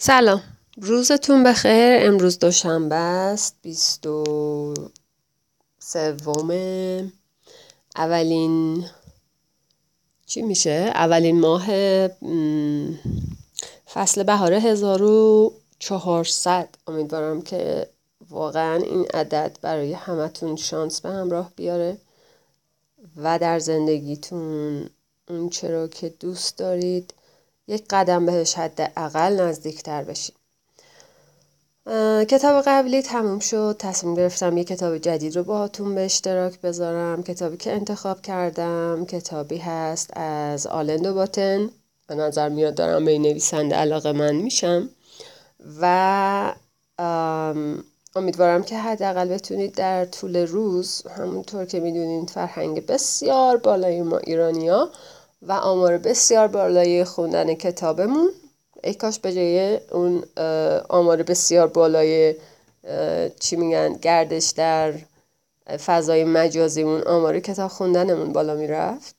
سلام. روزتون بخیر. امروز دوشنبه است. بیست و سوم. اولین چی میشه؟ اولین ماه فصل بهار هزار و چهارصد. امیدوارم که واقعا این عدد برای همتون شانس به همراه بیاره و در زندگیتون اون چرا که دوست دارید یک قدم بهش حداقل نزدیکتر بشیم کتاب قبلی تموم شد تصمیم گرفتم یه کتاب جدید رو باهاتون به اشتراک بذارم. کتابی که انتخاب کردم کتابی هست از آلند باتن به نظر میاد دارم به این نویسنده علاقه من میشم. و امیدوارم که حداقل بتونید در طول روز همونطور که می‌دونید فرهنگ بسیار بالای ما ایرانیا و آمار بسیار بالای خوندن کتابمون. ای کاش به جای اون آمار بسیار بالای چی میگن گردش در فضای مجازیمون آمار کتاب خوندنمون بالا می‌رفت.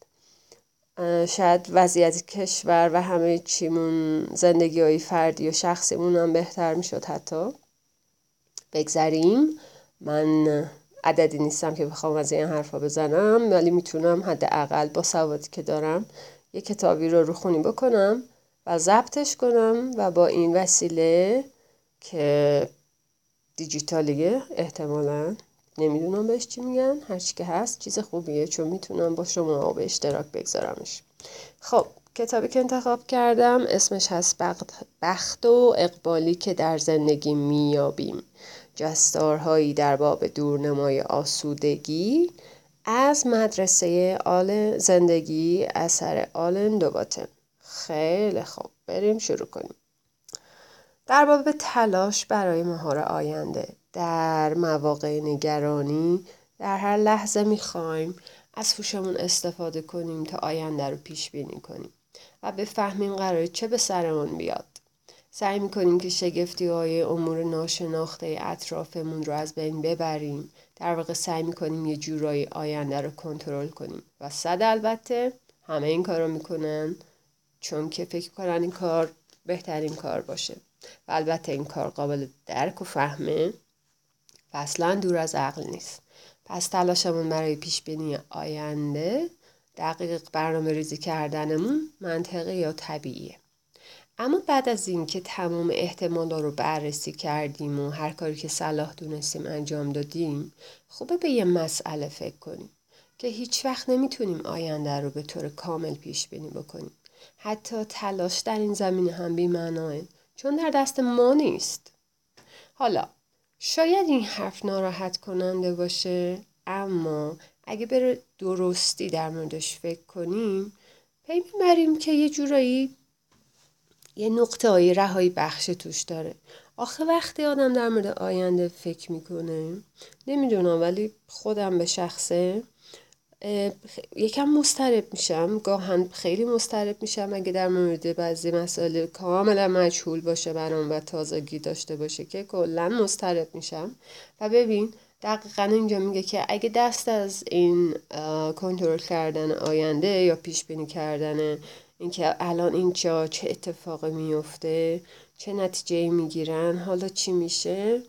شاید وضعیت کشور و همه چیمون زندگی های فردی و شخصیمون هم بهتر می‌شد حتی. بگذریم. من عددی نیستم که بخوام از این حرفا بزنم ولی می‌تونم حداقل با سوادی که دارم یه کتابی رو رو خونی بکنم و ضبطش کنم و با این وسیله که دیجیتالیه احتمالا نمی‌دونم بهش چی میگن هرچی که هست چیز خوبیه چون می‌تونم با شما به اشتراک بگذارمش. خب کتابی که انتخاب کردم اسمش هست بخت و اقبالی که در زندگی میابیم جستارهایی در باب دورنمای آسودگی از مدرسه آل زندگی اثر آلن دوباتن خیلی خوب. بریم شروع کنیم. در باب تلاش برای مهار آینده. در مواقع نگرانی در هر لحظه می‌خوایم از هوشمون استفاده کنیم تا آینده رو پیش بینی کنیم و بفهمیم قراره چه به سرمون بیاد. سعی می‌کنیم که شگفتی های امور ناشناخته اطرافمون رو از بین ببریم. در واقع سعی می‌کنیم یه جورایی آینده رو کنترل کنیم. و صد البته همه این کار رو می‌کنن چون که فکر کنن این کار بهترین کار باشه. و البته این کار قابل درک و فهمه و اصلا دور از عقل نیست. پس تلاشمون برای پیش بینی آینده دقیق برنامه ریزی کردنمون منطقه یا طبیعیه. اما بعد از اینکه تمام احتمالا رو بررسی کردیم و هر کاری که صلاح دونستیم انجام دادیم خوبه به یه مسئله فکر کنیم که هیچ وقت نمی‌تونیم آینده رو به طور کامل پیش بینی بکنیم. حتی تلاش در این زمینه هم بیمعناه چون در دست ما نیست. حالا شاید این حرف ناراحت کننده باشه اما اگه بره درستی در موردش فکر کنیم پی می‌بریم که یه جورایی یه نقطه های رهایی بخش توش داره. آخه وقتی آدم در مورد آینده فکر می‌کنه نمی‌دونم ولی خودم به شخصه یکم مسترب میشم گاهن خیلی مسترب میشم اگه در مورد بعضی مسائل کاملا مجهول باشه برام و تازگی داشته باشه که کلا مسترب میشم. و ببین دقیقا اینجا میگه که اگه دست از این کنترل کردن آینده یا پیش بینی کردن اینکه الان اینجا چه اتفاقی میفته چه نتیجه می‌گیرن حالا چی میشه؟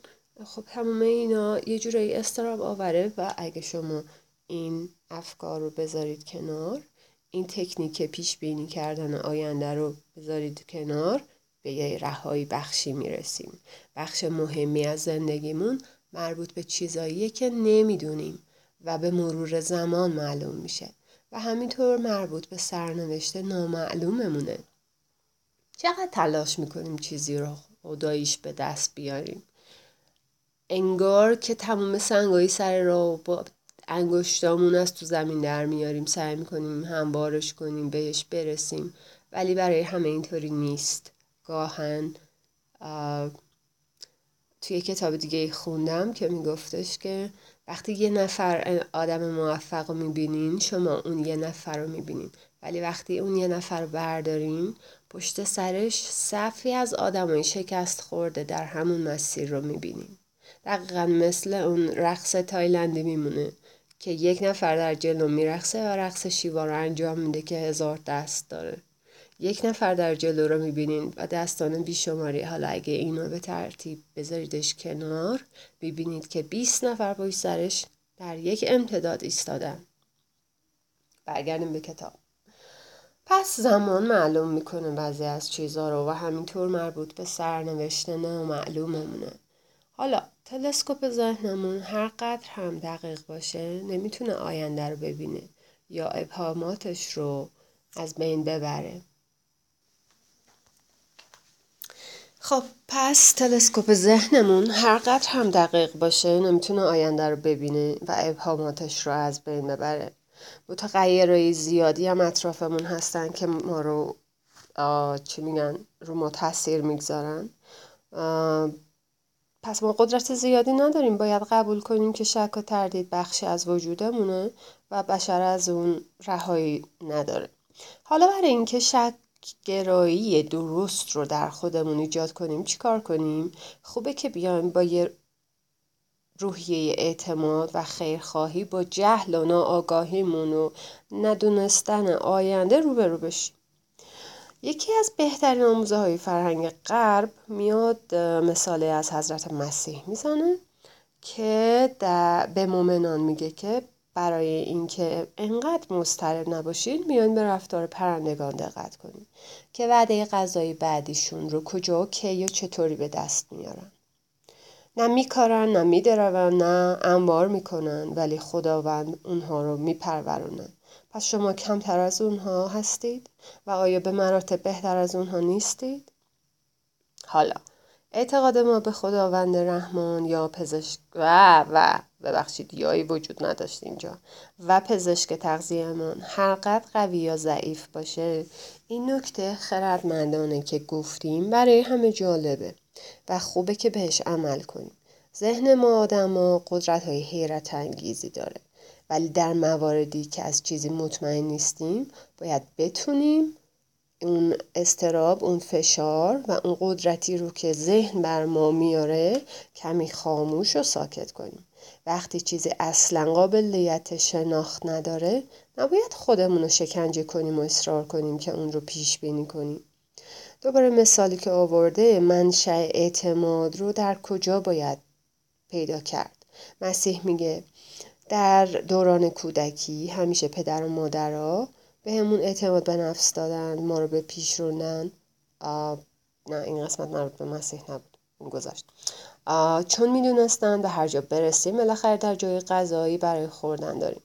خب تمام اینا یه جورایی استراب آوره و اگه شما این افکار رو بذارید کنار این تکنیک پیش بینی کردن آینده رو بذارید کنار به یه رهایی بخشی می‌رسیم. بخش مهمی از زندگیمون مربوط به چیزاییه که نمی‌دونیم و به مرور زمان معلوم میشه. و همینطور مربوط به سرنوشت نامعلوممونه. چقدر تلاش می‌کنیم چیزی رو خداییش به دست بیاریم؟ انگار که تمام سنگایی سر را با انگشتامون از تو زمین در میاریم سعی می‌کنیم هموارش کنیم بهش برسیم. ولی برای همه اینطوری نیست. گاهن توی کتاب دیگه خوندم که میگفتش که وقتی یه نفر آدم موفق رو می‌بینین شما اون یه نفر رو می‌بینین. ولی وقتی اون یه نفر بردارین پشت سرش صفی از آدمای شکست خورده در همون مسیر رو می‌بینین. دقیقا مثل اون رقص تایلندی میمونه که یک نفر در جلو میرقصه و رقص شیوا رو انجام میده که هزار دست داره. یک نفر در جلو رو می‌بینین و دستان بیشماری. حالا اگه اینو به ترتیب بذاریدش کنار می‌بینید که 20 نفر پشت سرش در یک امتداد ایستادن. برگردیم به کتاب. پس زمان معلوم می‌کنه بعضی از چیزها رو و همینطور مربوط به سرنوشت معلوممونه. حالا تلسکوپ ذهنمون هر قدر هم دقیق باشه نمی‌تونه آینده رو ببینه یا ابهاماتش رو از بین ببره. خب پس تلسکوپ ذهنمون هر قدر هم دقیق باشه نمی‌تونه آینده رو ببینه و ابهاماتش رو از بین ببره. متغیرهای زیادی هم اطرافمون هستن که ما رو چی میگن رو ما تاثیر می‌گذارن. پس ما قدرت زیادی نداریم. باید قبول کنیم که شک و تردید بخشی از وجودمونه و بشر از اون رهایی نداره. حالا برای اینکه شک گرایی درست رو در خودمون ایجاد کنیم چیکار کنیم؟ خوبه که بیایم با یه روحیه اعتماد و خیرخواهی با جهل و ناآگاهیمون و ندونستن آینده روبرو بشیم. یکی از بهترین آموزه های فرهنگ غرب میاد مثاله از حضرت مسیح می‌زنه که به مؤمنان میگه که برای اینکه انقدر مضطرب نباشید میان به رفتار پرندگان دقت کنید که وعده غذای بعدیشون رو کجا و کی و چطوری به دست میارن نه میکارن نه میدرون نه انبار می‌کنن ولی خداوند اونها رو میپرورونن پس شما کمتر از اونها هستید و آیا به مراتب بهتر از اونها نیستید؟ حالا اعتقاد ما به خداوند رحمان یا پزشک و و ببخشید یایی وجود نداشت اینجا. و پزشک تغذیهمان هر قدر قوی یا ضعیف باشه این نکته خردمندانه که گفتیم برای همه جالبه و خوبه که بهش عمل کنیم. ذهن ما آدم قدرت های حیرت انگیزی داره. ولی در مواردی که از چیزی مطمئن نیستیم باید بتونیم اون استراب اون فشار و اون قدرتی رو که ذهن بر ما میاره کمی خاموش و ساکت کنیم. وقتی چیزی اصلا قابلیت شناخت نداره نباید خودمون رو شکنجه کنیم و اصرار کنیم که اون رو پیش بینی کنیم. دوباره مثالی که آورده منشأ اعتماد رو در کجا باید پیدا کرد؟ مسیح میگه در دوران کودکی همیشه پدر و مادرها به همون اعتماد به نفس دادن ما رو به پیش روندن. نه این قسمت مربوط به مسیح نبود این گذاشت. چون می‌دونستن به هر جا برسیم بالاخره در جای غذایی برای خوردن داریم.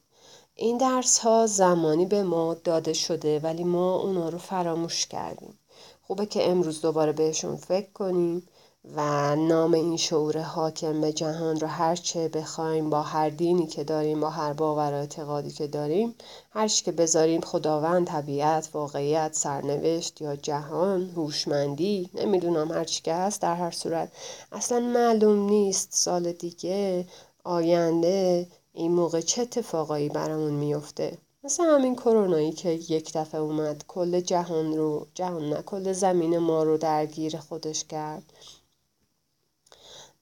این درس ها زمانی به ما داده شده ولی ما اونا رو فراموش کردیم. خوبه که امروز دوباره بهشون فکر کنیم. و نام این شعور حاکم به جهان رو هرچه بخوایم با هر دینی که داریم با هر باور و اعتقادی که داریم هر که بذاریم خداوند طبیعت واقعیت سرنوشت یا جهان هوشمندی نمی‌دونم هر چی که هست در هر صورت. اصلا معلوم نیست سال دیگه آینده این موقع چه اتفاقایی برامون میفته مثل همین کرونایی که یک دفعه اومد کل جهان رو جهان نه کل زمین ما رو درگیر خودش کرد.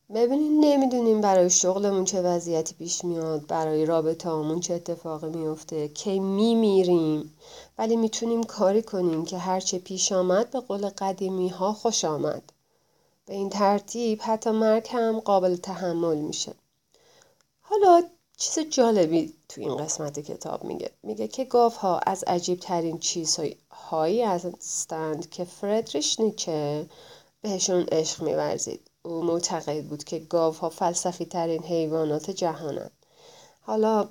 ببینین نمی‌دونیم برای شغلمون چه وضعیتی پیش میاد برای رابطه همون چه اتفاقی میفته کی میمیریم. ولی می‌تونیم کاری کنیم که هرچه پیش آمد به قول قدیمی ها خوش آمد. به این ترتیب حتی مرگ هم قابل تحمل میشه. حالا چیز جالبی تو این قسمت کتاب میگه. میگه که گاف ها از عجیب ترین چیزهایی هستند که فردریش نیچه بهشون عشق میورزید. او معتقد بود که گاوها فلسفی ترین حیوانات جهانند. حالا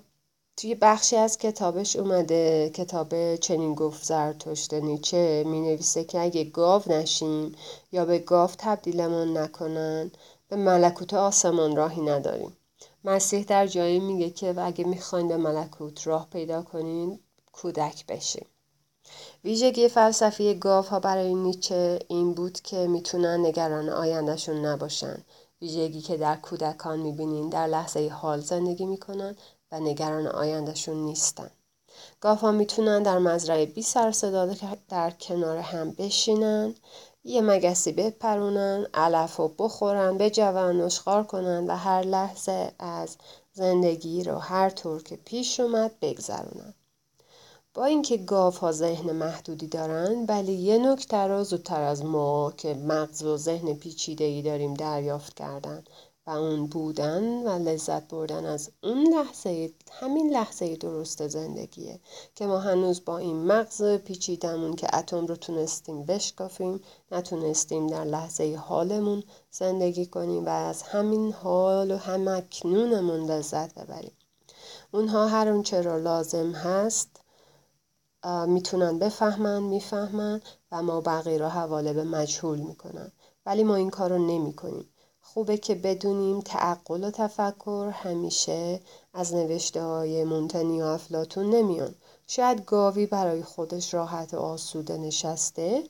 توی بخشی از کتابش اومده کتاب چنین گفت زرتشت نیچه می نویسه که اگه گاو نشیم یا به گاو تبدیلمون نکنن به ملکوت آسمان راهی نداریم. مسیح در جایی میگه که اگه می‌خواین به ملکوت راه پیدا کنین کودک بشیم ویژگی فلسفی گاف ها برای نیچه این بود که می‌تونن نگران آیندهشون نباشن. ویژگی که در کودکان می‌بینین در لحظه حال زندگی می‌کنن و نگران آیندهشون نیستن. گاف ها می‌تونن در مزرعه بی سر صدا در کنار هم بشینن یه مگسی بپرونن علف و بخورن بجون نشخار کنن و هر لحظه از زندگی رو هر طور که پیش اومد بگذرونن با اینکه گاف ها ذهن محدودی دارن ولی یه نکته را زودتر از ما که مغز و ذهن پیچیده ای داریم دریافت کردن و اون بودن و لذت بردن از اون لحظه همین لحظه درست زندگیه که ما هنوز با این مغز پیچیدمون که اتم رو تونستیم بشکافیم نتونستیم در لحظه حالمون زندگی کنیم و از همین حال و هم اکنونمون لذت ببریم. اونها هر اون چرا لازم هست می‌تونن بفهمن می‌فهمن و ما بقیه را حواله به مجهول می‌کنن ولی ما این کار رو نمی. خوبه که بدونیم تعقل و تفکر همیشه از نوشته های مونتنی و افلاتون نمیان. شاید گاوی برای خودش راحت و آسوده نشسته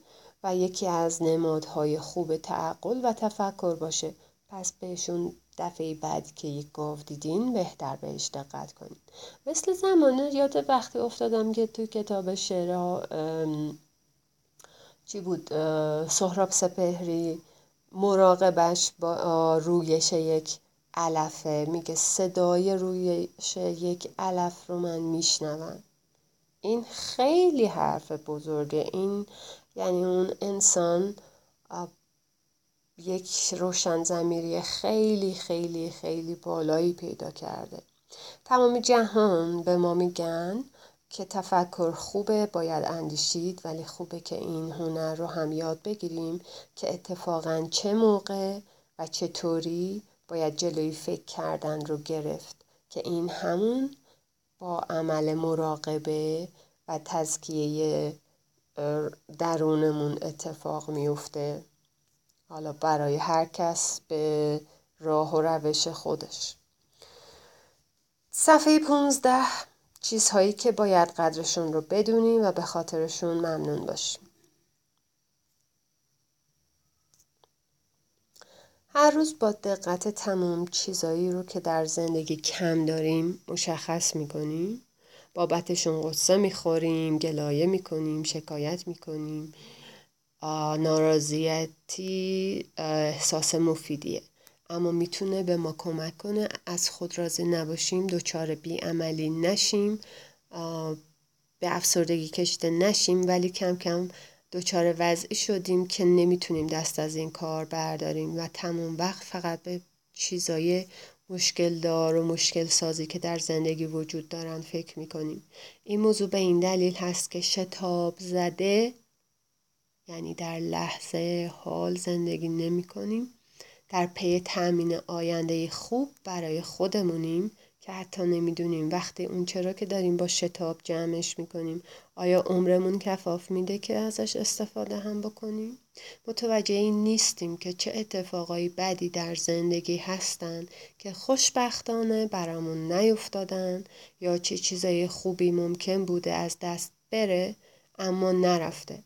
و یکی از نمادهای خوب تعقل و تفکر باشه. پس بهشون دفعه بعد که یک گاو دیدین بهتر بهش دقت کنید مثل زمانه یاد وقتی افتادم که تو کتاب شعرها چی بود؟ سهراب سپهری مراقبش با رویش یک علفه. میگه صدای رویش یک علف رو من میشنوم. این خیلی حرف بزرگه. این یعنی اون انسان یک روشن زمیری خیلی خیلی خیلی بالایی پیدا کرده. تمام جهان به ما میگن که تفکر خوبه باید اندیشید ولی خوبه که این هنر رو هم یاد بگیریم که اتفاقا چه موقع و چطوری باید جلوی فکر کردن رو گرفت که این همون با عمل مراقبه و تزکیه درونمون اتفاق میفته حالا برای هر کس به راه و روش خودش. صفحه 15 چیزهایی که باید قدرشون رو بدونیم و به خاطرشون ممنون باشیم هر روز با دقت تمام چیزهایی رو که در زندگی کم داریم مشخص می‌کنیم. بابتشون قصه می‌خوریم گلایه می‌کنیم شکایت می‌کنیم. ناراضیتی احساس مفیدیه. اما می‌تونه به ما کمک کنه از خود راضی نباشیم دچار بیعملی نشیم به افسردگی کشیده نشیم ولی کم کم دچار وضعی شدیم که نمی‌تونیم دست از این کار برداریم و تمام وقت فقط به چیزای مشکل دار و مشکل سازی که در زندگی وجود دارن فکر می‌کنیم. این موضوع به این دلیل هست که شتاب زده یعنی در لحظه حال زندگی نمی کنیم. در پی تأمین آینده خوب برای خودمونیم که حتی نمی‌دونیم وقتی اون چرا که داریم با شتاب جمعش می‌کنیم. آیا عمرمون کفاف میده که ازش استفاده هم بکنیم؟ متوجه این نیستیم که چه اتفاقایی بدی در زندگی هستن که خوشبختانه برامون نیفتادن یا چه چیزای خوبی ممکن بوده از دست بره اما نرفته.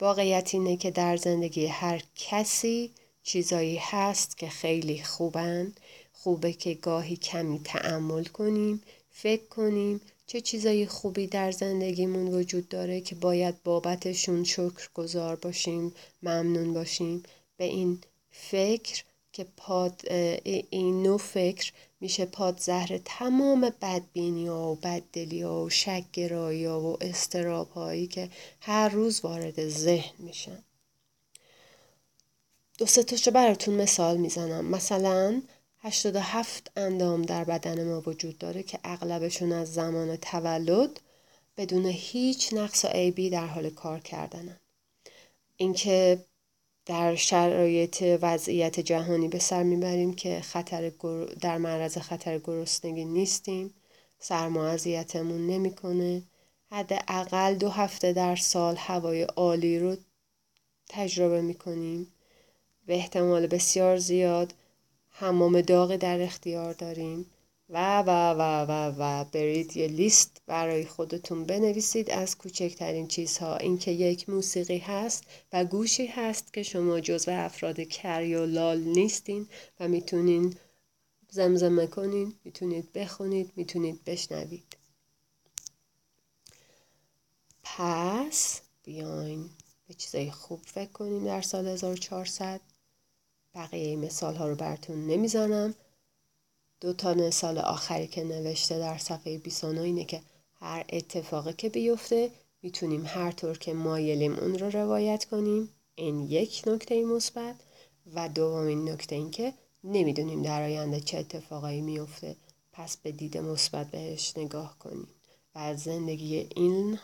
واقعیت اینه که در زندگی هر کسی چیزایی هست که خیلی خوبن. خوبه که گاهی کمی تعمل کنیم فکر کنیم چه چیزایی خوبی در زندگیمون وجود داره که باید بابتشون شکر گذار باشیم ممنون باشیم. به این فکر که پاد این نوع فکر میشه پادزهر تمام بدبینی ها و بددلی ها و شکگرایی ها و استراب هایی که هر روز وارد ذهن میشن. دو سه تاشو براتون مثال می‌زنم. مثلا 87 اندام در بدن ما وجود داره که اغلبشون از زمان تولد بدون هیچ نقص و عیبی در حال کار کردنن. اینکه در شرایط وضعیت جهانی به سر می‌بریم که خطر در معرض خطر گرسنگی نیستیم. سرما اذیتمون نمی‌کنه. حداقل دو هفته در سال هوای عالی رو تجربه می‌کنیم. به احتمال بسیار زیاد حمام داغ در اختیار داریم. و و و و و برید یه لیست برای خودتون بنویسید از کوچکترین چیزها. اینکه یک موسیقی هست و گوشی هست که شما جزو افراد کری لال نیستین و می‌تونین زمزمه کنین می‌تونید بخونید می‌تونید بشنوید. پس بیاین به چیزای خوب فکر کنیم در سال 1400 بقیه مثال ها رو براتون نمی‌زنم دو تا مثال آخری که نوشته در صفحه 29 اینه که هر اتفاقی که بیفته می‌تونیم هر طور که مایلیم اون رو روایت کنیم. این یک نکته مثبت. و دومین نکته این که نمی‌دونیم در آینده چه اتفاقایی میفته پس به دید مثبت بهش نگاه کنیم و از زندگی این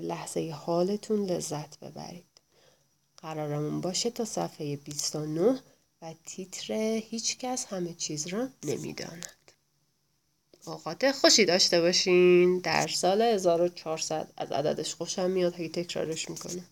لحظه حالتون لذت ببرید. قرارمون باشه تا صفحه 29 و تیتر هیچکس همه چیز را نمی‌داند. اوقات خوشی داشته باشین. در سال 1400 از عددش خوشم میاد. هی تکرارش می‌کنم